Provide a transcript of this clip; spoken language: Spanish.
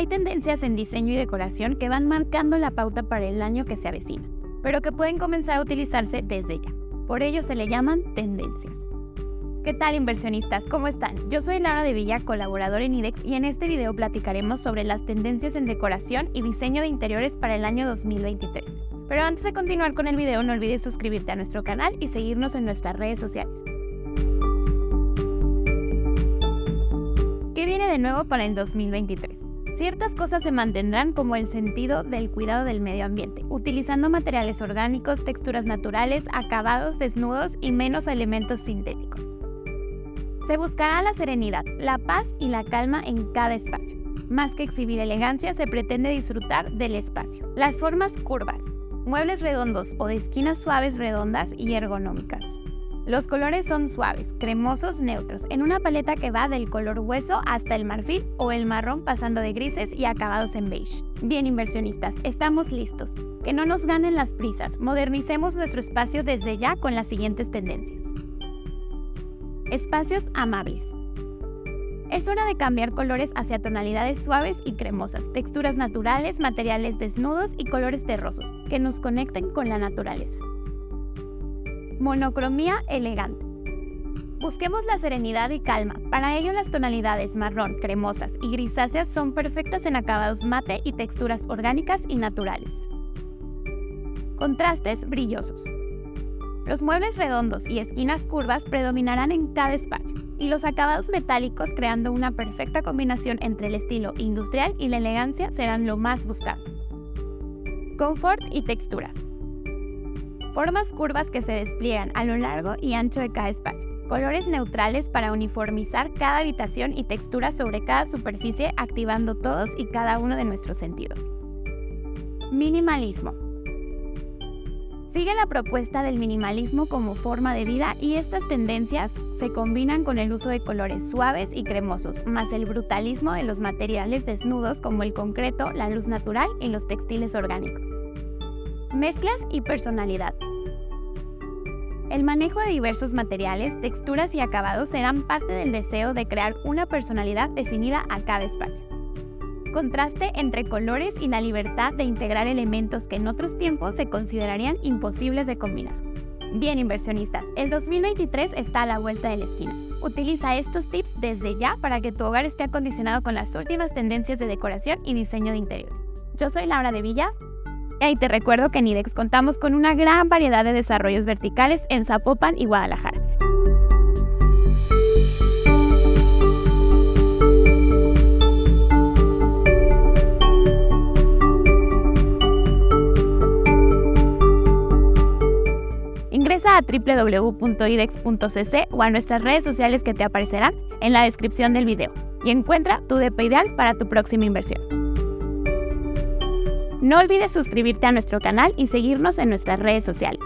Hay tendencias en diseño y decoración que van marcando la pauta para el año que se avecina, pero que pueden comenzar a utilizarse desde ya. Por ello se le llaman tendencias. ¿Qué tal inversionistas? ¿Cómo están? Yo soy Laura de Villa, colaboradora en IDEX y en este video platicaremos sobre las tendencias en decoración y diseño de interiores para el año 2023. Pero antes de continuar con el video no olvides suscribirte a nuestro canal y seguirnos en nuestras redes sociales. ¿Qué viene de nuevo para el 2023? Ciertas cosas se mantendrán como el sentido del cuidado del medio ambiente, utilizando materiales orgánicos, texturas naturales, acabados desnudos y menos elementos sintéticos. Se buscará la serenidad, la paz y la calma en cada espacio. Más que exhibir elegancia, se pretende disfrutar del espacio. Las formas curvas, muebles redondos o de esquinas suaves redondas y ergonómicas. Los colores son suaves, cremosos, neutros, en una paleta que va del color hueso hasta el marfil o el marrón pasando de grises y acabados en beige. Bien inversionistas, estamos listos. Que no nos ganen las prisas, modernicemos nuestro espacio desde ya con las siguientes tendencias. Espacios amables. Es hora de cambiar colores hacia tonalidades suaves y cremosas, texturas naturales, materiales desnudos y colores terrosos, que nos conecten con la naturaleza. Monocromía elegante. Busquemos la serenidad y calma. Para ello las tonalidades marrón, cremosas y grisáceas son perfectas en acabados mate y texturas orgánicas y naturales. Contrastes brillosos. Los muebles redondos y esquinas curvas predominarán en cada espacio, y los acabados metálicos creando una perfecta combinación entre el estilo industrial y la elegancia serán lo más buscado. Confort y texturas. Formas curvas que se despliegan a lo largo y ancho de cada espacio. Colores neutrales para uniformizar cada habitación y textura sobre cada superficie activando todos y cada uno de nuestros sentidos. Minimalismo. Sigue la propuesta del minimalismo como forma de vida y estas tendencias se combinan con el uso de colores suaves y cremosos, más el brutalismo de los materiales desnudos como el concreto, la luz natural y los textiles orgánicos. Mezclas y personalidad. El manejo de diversos materiales, texturas y acabados serán parte del deseo de crear una personalidad definida a cada espacio. Contraste entre colores y la libertad de integrar elementos que en otros tiempos se considerarían imposibles de combinar. Bien inversionistas, el 2023 está a la vuelta de la esquina. Utiliza estos tips desde ya para que tu hogar esté acondicionado con las últimas tendencias de decoración y diseño de interiores. Yo soy Laura de Villa y te recuerdo que en IDEX contamos con una gran variedad de desarrollos verticales en Zapopan y Guadalajara. Ingresa a www.idex.cc o a nuestras redes sociales que te aparecerán en la descripción del video y encuentra tu DP ideal para tu próxima inversión. No olvides suscribirte a nuestro canal y seguirnos en nuestras redes sociales.